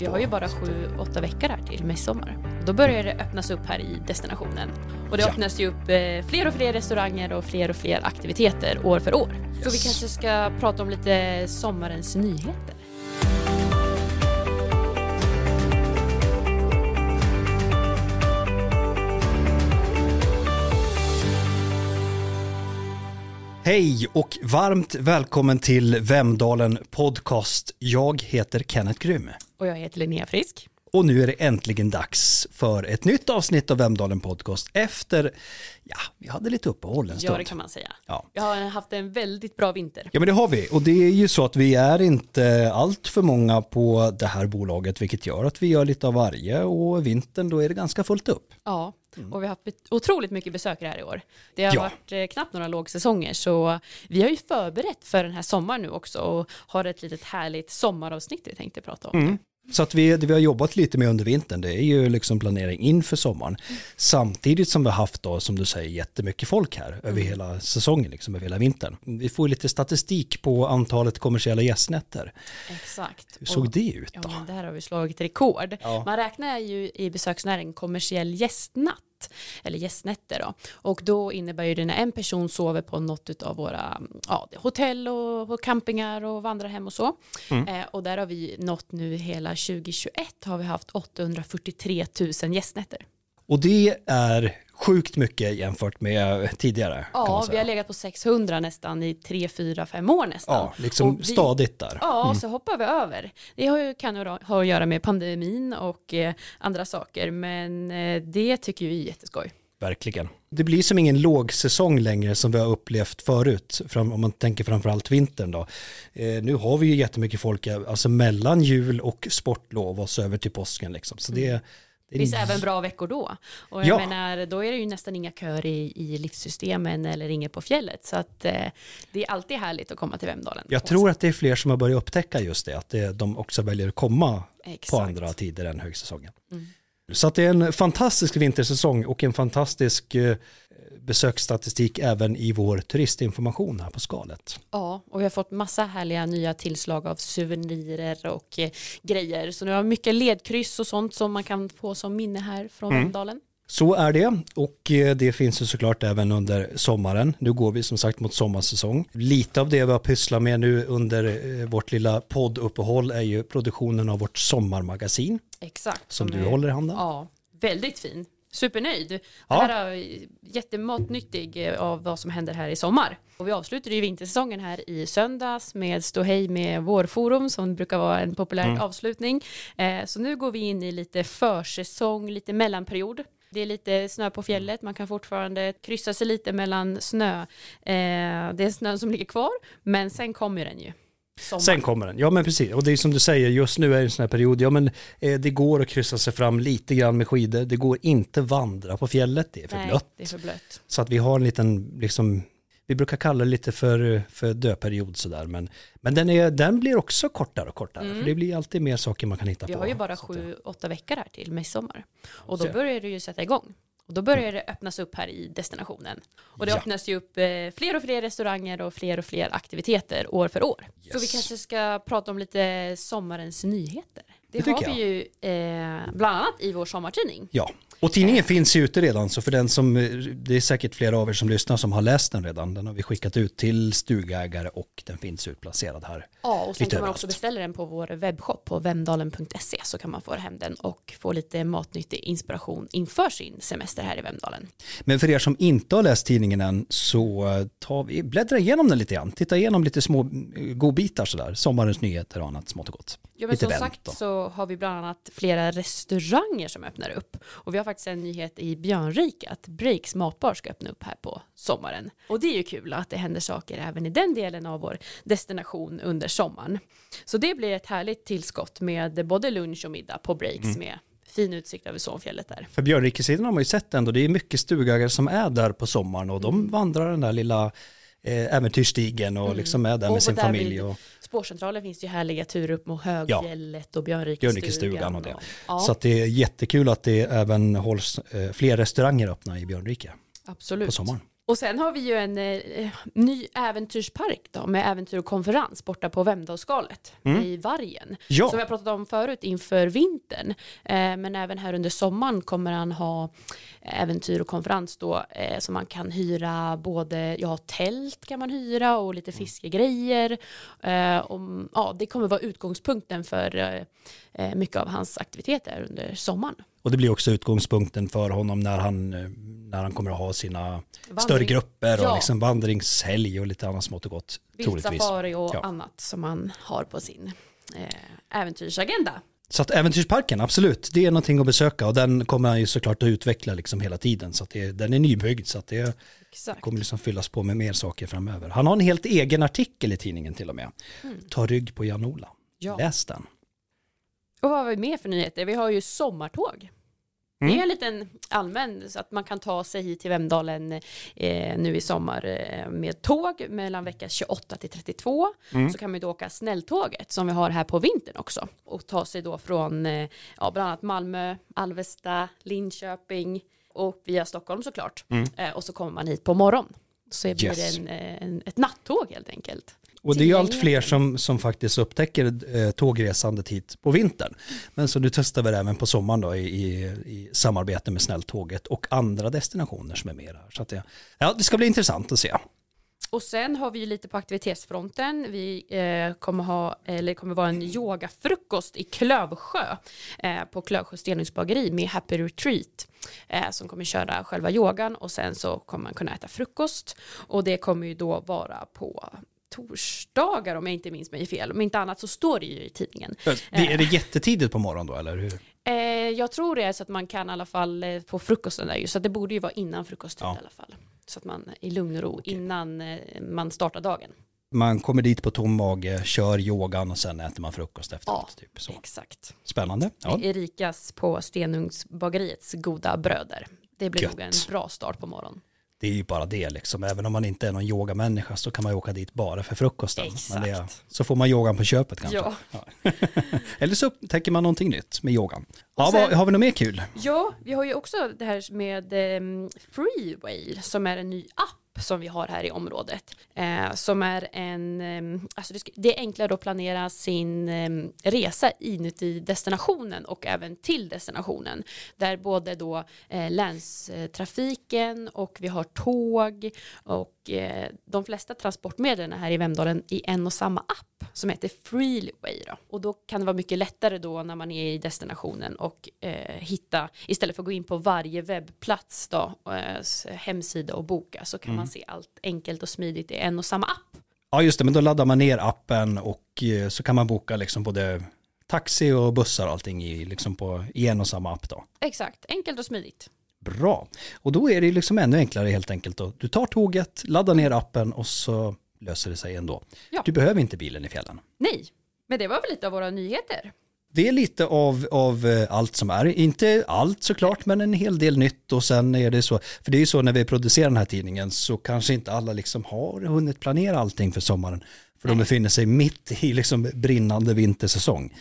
Vi har ju bara sju, åtta veckor här till midsommar. Då börjar det öppnas upp här i destinationen. Och det Ja. öppnas ju upp eh, fler och fler restauranger och fler och fler aktiviteter år för år. Så vi Yes. kanske ska prata om lite sommarens nyheter. Hej och varmt välkommen till Vemdalen Podcast. Jag heter Kenneth Grym. Och jag heter Linnea Frisk. Och nu är det äntligen dags för ett nytt avsnitt av Vemdalen Podcast efter, ja, vi hade lite uppehåll en Ja, stund. det kan man säga. Ja. Jag har haft en väldigt bra vinter. Ja men det har vi och det är ju så att vi är inte allt för många på det här bolaget vilket gör att vi gör lite av varje och vintern då är det ganska fullt upp. Ja, och vi har haft otroligt mycket besökare här i år. Det har Ja. varit eh, knappt några lågsäsonger så vi har ju förberett för den här sommaren nu också och har ett litet härligt sommaravsnitt vi tänkte prata om. Så att vi, det vi har jobbat lite med under vintern det är ju liksom planering inför sommaren. Samtidigt som vi har haft då som du säger jättemycket folk här över hela säsongen, liksom över hela vintern. Vi får lite statistik på antalet kommersiella gästnätter. Exakt. Hur såg Och- det ut Ja, då? men där har vi slagit rekord. Ja. Man räknar ju i besöksnäringen kommersiell gästnatt, eller gästnätter då. Och då innebär ju det när en person sover på något av våra ja, hotell och, och campingar och vandrarhem och så. Mm. Eh, och där har vi nått nu hela 2021 har vi haft 843 000 gästnätter. Och det är sjukt mycket jämfört med tidigare. Ja, vi har legat på 600 nästan i 3, 4, 5 år nästan. ja, liksom vi- stadigt där. Ja, så hoppar vi över. Det har ju, kan ju ha att göra med pandemin och eh, andra saker, men eh, det tycker vi är jätteskoj. Verkligen. Det blir som ingen lågsäsong längre som vi har upplevt förut, fram, om man tänker framförallt vintern då. Eh, nu har vi ju jättemycket folk, alltså mellan jul och sportlov och så över till påsken liksom. Så det, det Det finns även bra veckor då. Och jag Ja. menar, då är det ju nästan inga köer i, i livssystemen eller inget på fjället. Så att eh, det är alltid härligt att komma till Vemdalen. Jag tror att det är fler som har börjat upptäcka just det, att det, de också väljer att komma Exakt. på andra tider än högsäsongen. Mm. Så att det är en fantastisk vintersäsong och en fantastisk eh, besöksstatistik även i vår turistinformation här på skalet. Ja, och vi har fått massa härliga nya tillslag av souvenirer och eh, grejer. Så nu har vi mycket ledkryss och sånt som man kan få som minne här från Mm. Vemdalen. Så är det och eh, det finns ju såklart även under sommaren. Nu går vi som sagt mot sommarsäsong. Lite av det vi har pysslat med nu under eh, vårt lilla podduppehåll är ju produktionen av vårt sommarmagasin Exakt. som du är- håller i handen. Ja, väldigt fin. Supernöjd. Det Ja. här är jättematnyttig eh, av vad som händer här i sommar. Och vi avslutar ju vintersäsongen här i söndags med ståhej med vårforum som brukar vara en populär Mm. avslutning. Eh, så nu går vi in i lite försäsong, lite mellanperiod. Det är lite snö på fjället, man kan fortfarande kryssa sig lite mellan snö. Eh, det är snön som ligger kvar, men sen kommer den ju. Sommar. Sen kommer den, ja men precis. Och det är som du säger, just nu är det en sån här period, ja men eh, det går att kryssa sig fram lite grann med skidor, det går inte vandra på fjället, det är för Nej, blött. det är för blött. Så att vi har en liten, liksom, vi brukar kalla det lite för, för dödperiod sådär, men, men den, är, den blir också kortare och kortare, Mm. för det blir alltid mer saker man kan hitta Vi på. har ju bara sju, åtta veckor här till midsommar. Och då börjar det ju sätta igång. Och då börjar det öppnas upp här i destinationen. Och det Ja. öppnas ju upp eh, fler och fler restauranger och fler och fler aktiviteter år för år. Så vi Yes. kanske ska prata om lite sommarens nyheter. Det, Det har vi ju eh, bland annat i vår sommartidning. Ja, och tidningen finns ju ute redan, så för den som, det är säkert flera av er som lyssnar som har läst den redan, den har vi skickat ut till stugägare och den finns utplacerad här. Ja, och sen kan man också beställa den på vår webbshop på vemdalen.se så kan man få hem den och få lite matnyttig inspiration inför sin semester här i Vemdalen. Men för er som inte har läst tidningen än så eh, tar vi, bläddra igenom den lite grann, titta igenom lite små eh, godbitar sådär, sommarens nyheter och annat smått och gott. Ja men Lite som sagt då. så har vi bland annat flera restauranger som öppnar upp. Och vi har faktiskt en nyhet i Björnrike att Breaks matbar ska öppna upp här på sommaren. Och det är ju kul att det händer saker även i den delen av vår destination under sommaren. Så det blir ett härligt tillskott med både lunch och middag på Breaks Mm. med fin utsikt över Sonfjället där. För Björnrikesidan har man ju sett ändå, det är mycket stugägare som är där på sommaren och de vandrar den där lilla eh, äventyrsstigen och liksom är där Och med sin där familj. Och, Spårcentralen finns ju härliga turer upp mot Högfjället och Björnrikestugan. Och det. Ja, Så att det är jättekul att det även hålls eh, fler restauranger öppna i Björnrike på absolut. sommaren. Och sen har vi ju en eh, ny äventyrspark då, med äventyr och konferens borta på Vemdalsskalet i Vargen. Ja. Som vi har pratat om förut inför vintern. Eh, men även här under sommaren kommer han ha äventyr och konferens då eh, som man kan hyra både, ja tält kan man hyra och lite fiskegrejer. Eh, och, ja, det kommer vara utgångspunkten för eh, eh, mycket av hans aktiviteter under sommaren. Och det blir också utgångspunkten för honom när han, eh, när han kommer att ha sina Vandring. större grupper och Ja. liksom vandringshelg och lite annat smått och gott. Troligtvis. Vildsafari och Ja. annat som man har på sin eh, äventyrsagenda. Så att Äventyrsparken, absolut, det är någonting att besöka och den kommer han ju såklart att utveckla liksom hela tiden. Så att det, den är nybyggd så att det Exakt. kommer liksom fyllas på med mer saker framöver. Han har en helt egen artikel i tidningen till och med. Ta rygg på Jan-Ola. Ja. Läs den. Och vad har vi mer för nyheter? Vi har ju sommartåg. Mm. Det är en liten allmän så att man kan ta sig hit till Vemdalen eh, nu i sommar eh, med tåg mellan vecka 28 till 32. Mm. Så kan man ju då åka snälltåget som vi har här på vintern också och ta sig då från eh, ja, bland annat Malmö, Alvesta, Linköping och via Stockholm såklart. Mm. Eh, och så kommer man hit på morgon. Så blir Yes. det en, eh, en, ett nattåg helt enkelt. Och det är ju allt fler som, som faktiskt upptäcker eh, tågresandet hit på vintern. Men så nu testar vi det även på sommaren då i, i, i samarbete med Snälltåget och andra destinationer som är med här. Så det, ja, det ska bli intressant att se. Och sen har vi ju lite på aktivitetsfronten. Vi eh, kommer ha, eller kommer vara en yogafrukost i Klövsjö eh, på Klövsjö stenugnsbageri med Happy Retreat eh, som kommer köra själva yogan och sen så kommer man kunna äta frukost och det kommer ju då vara på torsdagar om jag inte minns mig fel. Om inte annat så står det ju i tidningen. Det, är det jättetidigt på morgonen då eller hur? Eh, jag tror det är så att man kan i alla fall eh, få frukosten där ju, så det borde ju vara innan frukosttid Ja. i alla fall. Så att man i lugn och ro innan eh, man startar dagen. Man kommer dit på tom mage, kör yogan och sen äter man frukost efteråt. Typ. Så. Exakt. Spännande. Ja. Erikas på Stenugnsbageriets goda bröder. Det blir Gött. nog en bra start på morgonen. Det är ju bara det liksom. Även om man inte är någon yogamänniska så kan man ju åka dit bara för frukosten. Exakt. så får man yogan på köpet kanske. Ja. Eller så upptäcker man någonting nytt med yogan. Ja, sen- har vi något mer kul? Ja, vi har ju också det här med um, Freeway som är en ny app som vi har här i området. Eh, som är en, eh, alltså det, ska, det är enklare att planera sin eh, resa inuti destinationen och även till destinationen. Där både då eh, länstrafiken och vi har tåg och eh, de flesta transportmedlen här i Vemdalen i en och samma app som heter Freeway. Då. Och då kan det vara mycket lättare då när man är i destinationen och eh, hitta, istället för att gå in på varje webbplats då, eh, hemsida och boka så kan man se allt enkelt och smidigt i en och samma app. Ja just det, men då laddar man ner appen och eh, så kan man boka liksom både taxi och bussar och allting i, liksom på, i en och samma app då. Exakt, enkelt och smidigt. Bra. Och då är det liksom ännu enklare helt enkelt då. Du tar tåget, laddar ner appen och så löser det sig ändå. Ja. Du behöver inte bilen i fjällen. Nej, men det var väl lite av våra nyheter. Det är lite av, av eh, allt som är, inte allt såklart, men en hel del nytt och sen är det så, för det är ju så när vi producerar den här tidningen så kanske inte alla liksom har hunnit planera allting för sommaren, för de befinner sig mitt i liksom brinnande vintersäsong.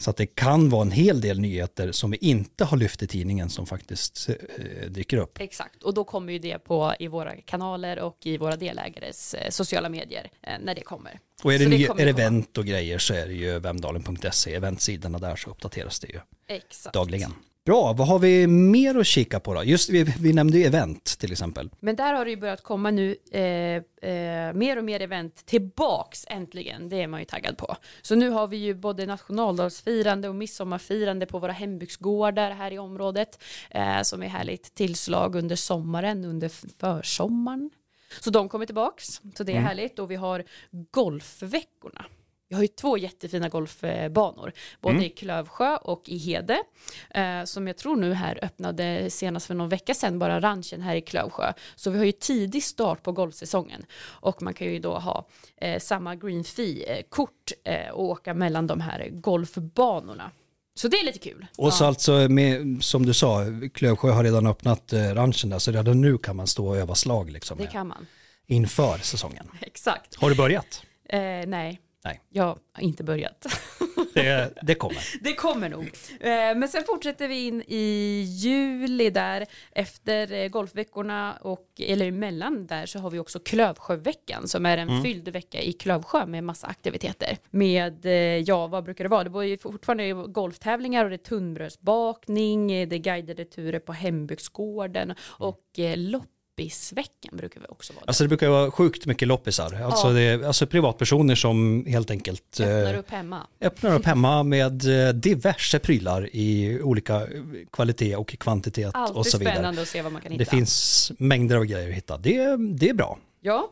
Så att det kan vara en hel del nyheter som vi inte har lyft i tidningen som faktiskt eh, dyker upp. Exakt, och då kommer ju det på i våra kanaler och i våra delägares eh, sociala medier eh, när det kommer. Och är det, det ny, är det event och grejer så är det ju vemdalen.se, eventsidorna där så uppdateras det ju Exakt. dagligen. Bra, vad har vi mer att kika på då? Just vi, vi nämnde ju event till exempel. Men där har det ju börjat komma nu eh, eh, mer och mer event tillbaks äntligen. Det är man ju taggad på. Så nu har vi ju både nationaldagsfirande och midsommarfirande på våra hembygdsgårdar här i området. Eh, som är härligt tillslag under sommaren, under försommaren. Så de kommer tillbaks. Så det är härligt. Och vi har golfveckorna. Vi har ju två jättefina golfbanor, både i Klövsjö och i Hede, eh, som jag tror nu här öppnade senast för någon vecka sedan, bara ranchen här i Klövsjö. Så vi har ju tidig start på golfsäsongen och man kan ju då ha eh, samma green fee-kort eh, och åka mellan de här golfbanorna. Så det är lite kul. Och så Ja, alltså, med, som du sa, Klövsjö har redan öppnat eh, ranchen där, så redan nu kan man stå och öva slag liksom, det kan man. inför säsongen. Exakt. Har du börjat? Eh, nej, Nej. jag har inte börjat. det, det kommer. Det kommer nog. Eh, men sen fortsätter vi in i juli där efter eh, golfveckorna och eller emellan där så har vi också Klövsjöveckan som är en mm. fylld vecka i Klövsjö med massa aktiviteter. Med, eh, ja vad brukar det vara? Det var ju fortfarande golftävlingar och det är tunnbrödsbakning, det är guidade turer på hembygdsgården och lopp loppisveckan brukar vi också vara. Alltså det brukar vara sjukt mycket loppisar. Alltså, ja. det är, alltså privatpersoner som helt enkelt öppnar upp hemma. Öppnar upp hemma med eh, diverse prylar i olika kvalitet och kvantitet Alltid och så vidare. spännande att se vad man kan hitta. Det finns mängder av grejer att hitta. Det, det är bra. Ja,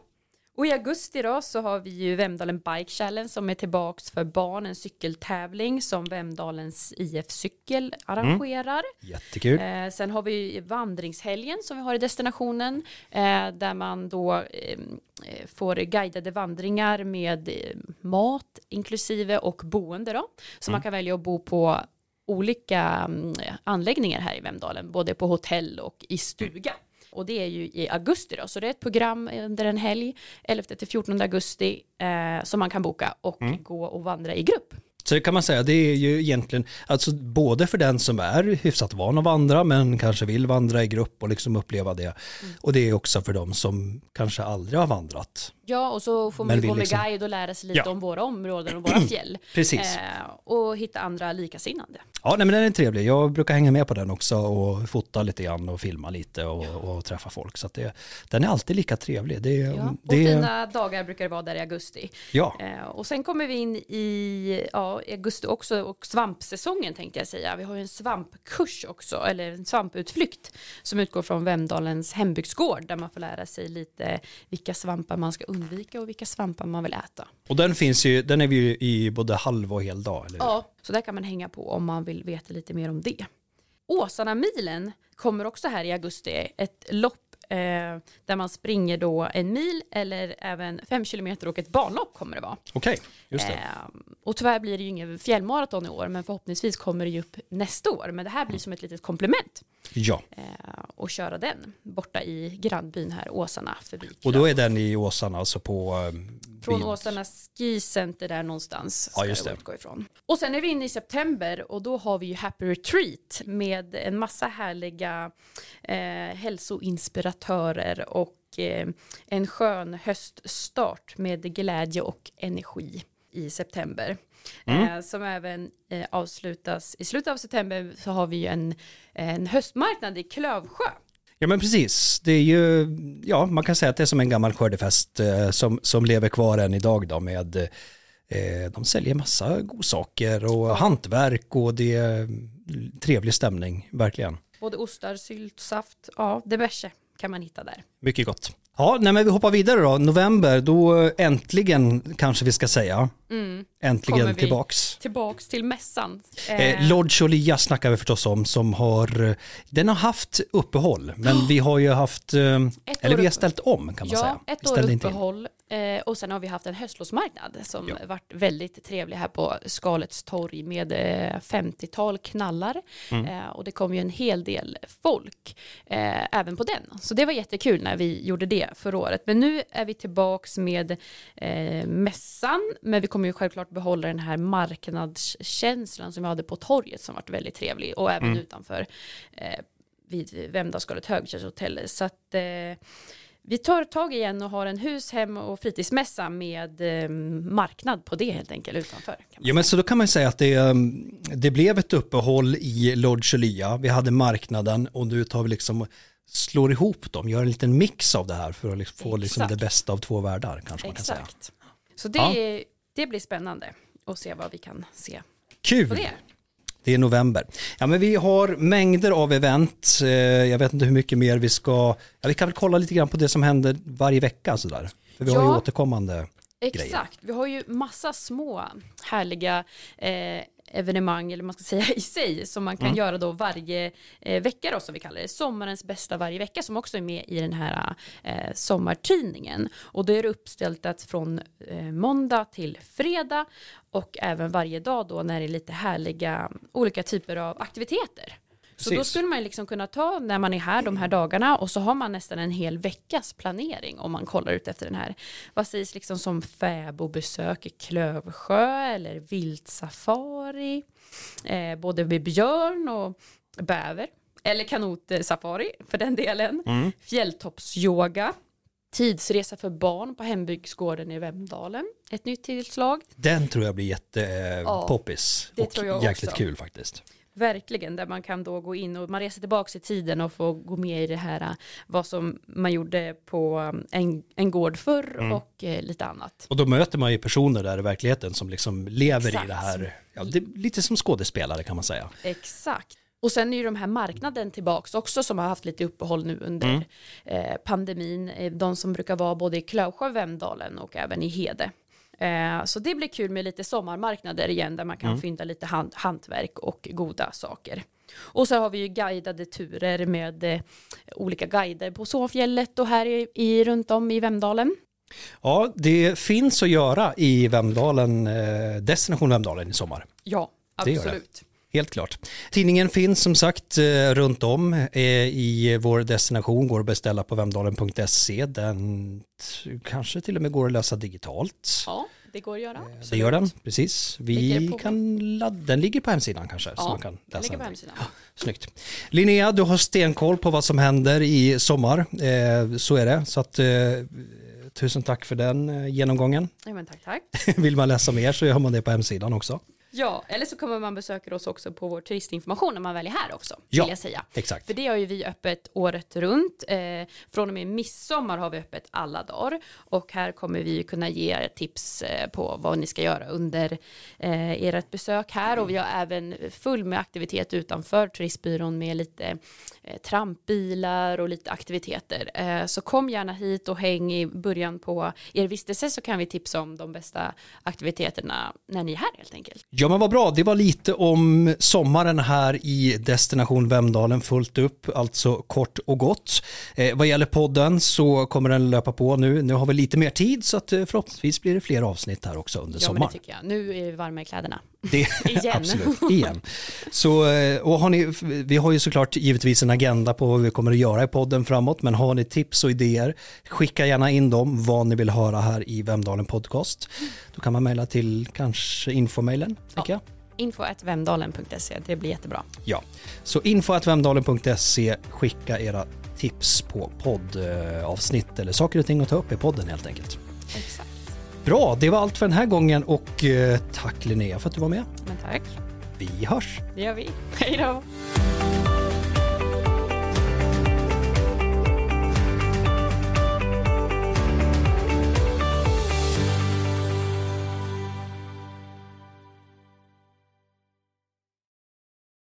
och i augusti då så har vi ju Vemdalen Bike Challenge som är tillbaks för barn, en cykeltävling som Vemdalens IF Cykel arrangerar. Mm. Jättekul. Eh, sen har vi vandringshelgen som vi har i destinationen eh, där man då eh, får guidade vandringar med eh, mat inklusive och boende då. Så mm. man kan välja att bo på olika mm, anläggningar här i Vemdalen, både på hotell och i stuga. Och det är ju i augusti då, så det är ett program under en helg, 11 till 14 augusti, eh, som man kan boka och mm. gå och vandra i grupp. Så det kan man säga, det är ju egentligen, alltså både för den som är hyfsat van att vandra men kanske vill vandra i grupp och liksom uppleva det. Mm. Och det är också för de som kanske aldrig har vandrat. Ja, och så får man ju gå med liksom... guide och lära sig lite ja. om våra områden och våra fjäll. Precis. Eh, och hitta andra likasinnande. Ja, nej, men den är trevlig. Jag brukar hänga med på den också och fota lite grann och filma lite och, ja. och träffa folk. Så det, den är alltid lika trevlig. Det, ja. Och det... fina dagar brukar det vara där i augusti. Ja. Eh, och sen kommer vi in i ja, augusti också och svampsäsongen tänkte jag säga. Vi har ju en svampkurs också, eller en svamputflykt som utgår från Vemdalens hembygdsgård där man får lära sig lite vilka svampar man ska undvika och vilka svampar man vill äta. Och den finns ju, den är vi ju i både halv och hel dag, eller Ja, så där kan man hänga på om man vill veta lite mer om det. Åsarna-milen kommer också här i augusti, ett lopp eh, där man springer då en mil eller även fem kilometer och ett banlopp kommer det vara. Okej, okay, just det. Eh, och tyvärr blir det ju ingen fjällmaraton i år, men förhoppningsvis kommer det ju upp nästa år. Men det här blir mm. som ett litet komplement. Ja. Eh, och köra den borta i grannbyn här, Åsarna förbi. Och då är den i Åsarna, alltså på... Um, Från Åsarna Ski Center där någonstans. Ja, just det. Utgå ifrån. Och sen är vi inne i september och då har vi ju Happy Retreat med en massa härliga eh, hälsoinspiratörer och eh, en skön höststart med glädje och energi i september. Mm. Eh, som även eh, avslutas i slutet av september så har vi ju en, en höstmarknad i Klövsjö. Ja men precis, det är ju, ja man kan säga att det är som en gammal skördefest eh, som, som lever kvar än idag då med, eh, de säljer massa godsaker och hantverk och det är trevlig stämning, verkligen. Både ostar, sylt, saft, ja diverse kan man hitta där. Mycket gott. Ja, nej men vi hoppar vidare då. November, då äntligen kanske vi ska säga. Mm. Äntligen tillbaks. Tillbaks till mässan. Eh, eh Lodge och Lia snackar vi förstås om som har, den har haft uppehåll men vi har ju haft, eh, eller vi har ställt om kan man ja, säga. ett år uppehåll eh, och sen har vi haft en höstlovsmarknad som ja. varit väldigt trevlig här på Skalets torg med 50-tal knallar mm. eh, och det kom ju en hel del folk eh, även på den. Så det var jättekul när vi gjorde det förra året. Men nu är vi tillbaks med mässan men vi kommer ju självklart behålla den här marknadskänslan som vi hade på torget som varit väldigt trevlig och även mm. utanför eh, vid Vemdalsskalet högkärrshotell. Så att eh, vi tar tag igen och har en hus, hem och fritidsmässa med eh, marknad på det helt enkelt utanför. Ja men så då kan man säga att det, mm, det blev ett uppehåll i Lodge Lya. Vi hade marknaden och nu tar vi liksom slår ihop dem, gör en liten mix av det här för att liksom få liksom det bästa av två världar kanske man kan säga. Så det, ja. det blir spännande att se vad vi kan se. Kul! Det. Det. är november. Ja men vi har mängder av event. Eh, jag vet inte hur mycket mer vi ska, ja vi kan väl kolla lite grann på det som händer varje vecka sådär. För vi ja. har ju återkommande Exakt, grejer. vi har ju massa små härliga eh, evenemang, eller man ska säga i sig, som man kan mm. göra då varje eh, vecka då som vi kallar det, sommarens bästa varje vecka som också är med i den här eh, sommartidningen. Och då är det uppställt att från eh, måndag till fredag och även varje dag då när det är lite härliga olika typer av aktiviteter. Så då skulle man liksom kunna ta när man är här de här dagarna och så har man nästan en hel veckas planering om man kollar ut efter den här. Vad sägs liksom som fäbodbesök i Klövsjö eller viltsafari, eh, både med björn och bäver, eller kanotsafari för den delen, Mm. fjälltoppsyoga, tidsresa för barn på hembygdsgården i Vemdalen, ett nytt tillslag. Den tror jag blir jättepoppis det och tror jag jäkligt kul faktiskt. Verkligen, där man kan då gå in och man reser tillbaka i tiden och får gå med i det här äh, vad som man gjorde på um, en, en gård förr Mm. och eh, lite annat. Och då möter man ju personer där i verkligheten som liksom lever Exakt. i det här, ja, det lite som skådespelare kan man säga. Exakt. Och sen är ju de här marknaden tillbaks också som har haft lite uppehåll nu under Mm. eh, pandemin. De som brukar vara både i Klövsjö, Vemdalen och även i Hede. Eh, så det blir kul med lite sommarmarknader igen där man kan Mm. fynda lite hand, hantverk och goda saker. Och så har vi ju guidade turer med eh, olika guider på Såfjället och här i, i, runt om i Vemdalen. Ja, det finns att göra i Vemdalen, eh, Destination Vemdalen i sommar. Ja, gör det. Helt klart. Tidningen finns som sagt eh, runt om eh, i vår destination, går att beställa på vemdalen.se. Den kanske till och med går att läsa digitalt. Ja, det går att göra. Det gör den, precis. Vi Ligger kan ladda, den ligger på hemsidan kanske. så Ja, man kan läsa ligger på hemsidan. Snyggt. Linnea, du har stenkoll på vad som händer i sommar. Eh, så är det. Så att, eh, tusen tack för den eh, genomgången. Ja, men tack, tack. Vill man läsa mer så gör man det på hemsidan också. Ja, eller så kommer man besöka oss också på vår turistinformation när man väl är här också, Ja. vill jag säga. Exakt. För det har ju vi öppet året runt. Eh, från och med midsommar har vi öppet alla dagar. Och här kommer vi kunna ge er tips eh, på vad ni ska göra under eh, ert besök här. Och vi har även full med aktivitet utanför turistbyrån med lite eh, trampbilar och lite aktiviteter. Eh, så kom gärna hit och häng i början på er vistelse så kan vi tipsa om de bästa aktiviteterna när ni är här helt enkelt. Ja men vad bra, det var lite om sommaren här i Destination Vemdalen fullt upp, alltså kort och gott. Eh, vad gäller podden så kommer den löpa på nu, nu har vi lite mer tid så att eh, förhoppningsvis blir det fler avsnitt här också under Ja, men det sommaren. tycker jag. Nu är vi varma i kläderna. Det, Igen. absolut, igen. Så, eh, och har ni, vi har ju såklart givetvis en agenda på vad vi kommer att göra i podden framåt, men har ni tips och idéer, skicka gärna in dem, vad ni vill höra här i Vemdalen Podcast. Då kan man mejla till kanske infomailen, tänker jag. info.vemdalen.se, det blir jättebra. Ja, så info.vemdalen.se, skicka era tips på poddavsnitt eller saker och ting att ta upp i podden helt enkelt. Exakt. Bra, det var allt för den här gången och eh, tack Linnea för att du var med. Men tack, Vi hörs! det gör vi. Hej då!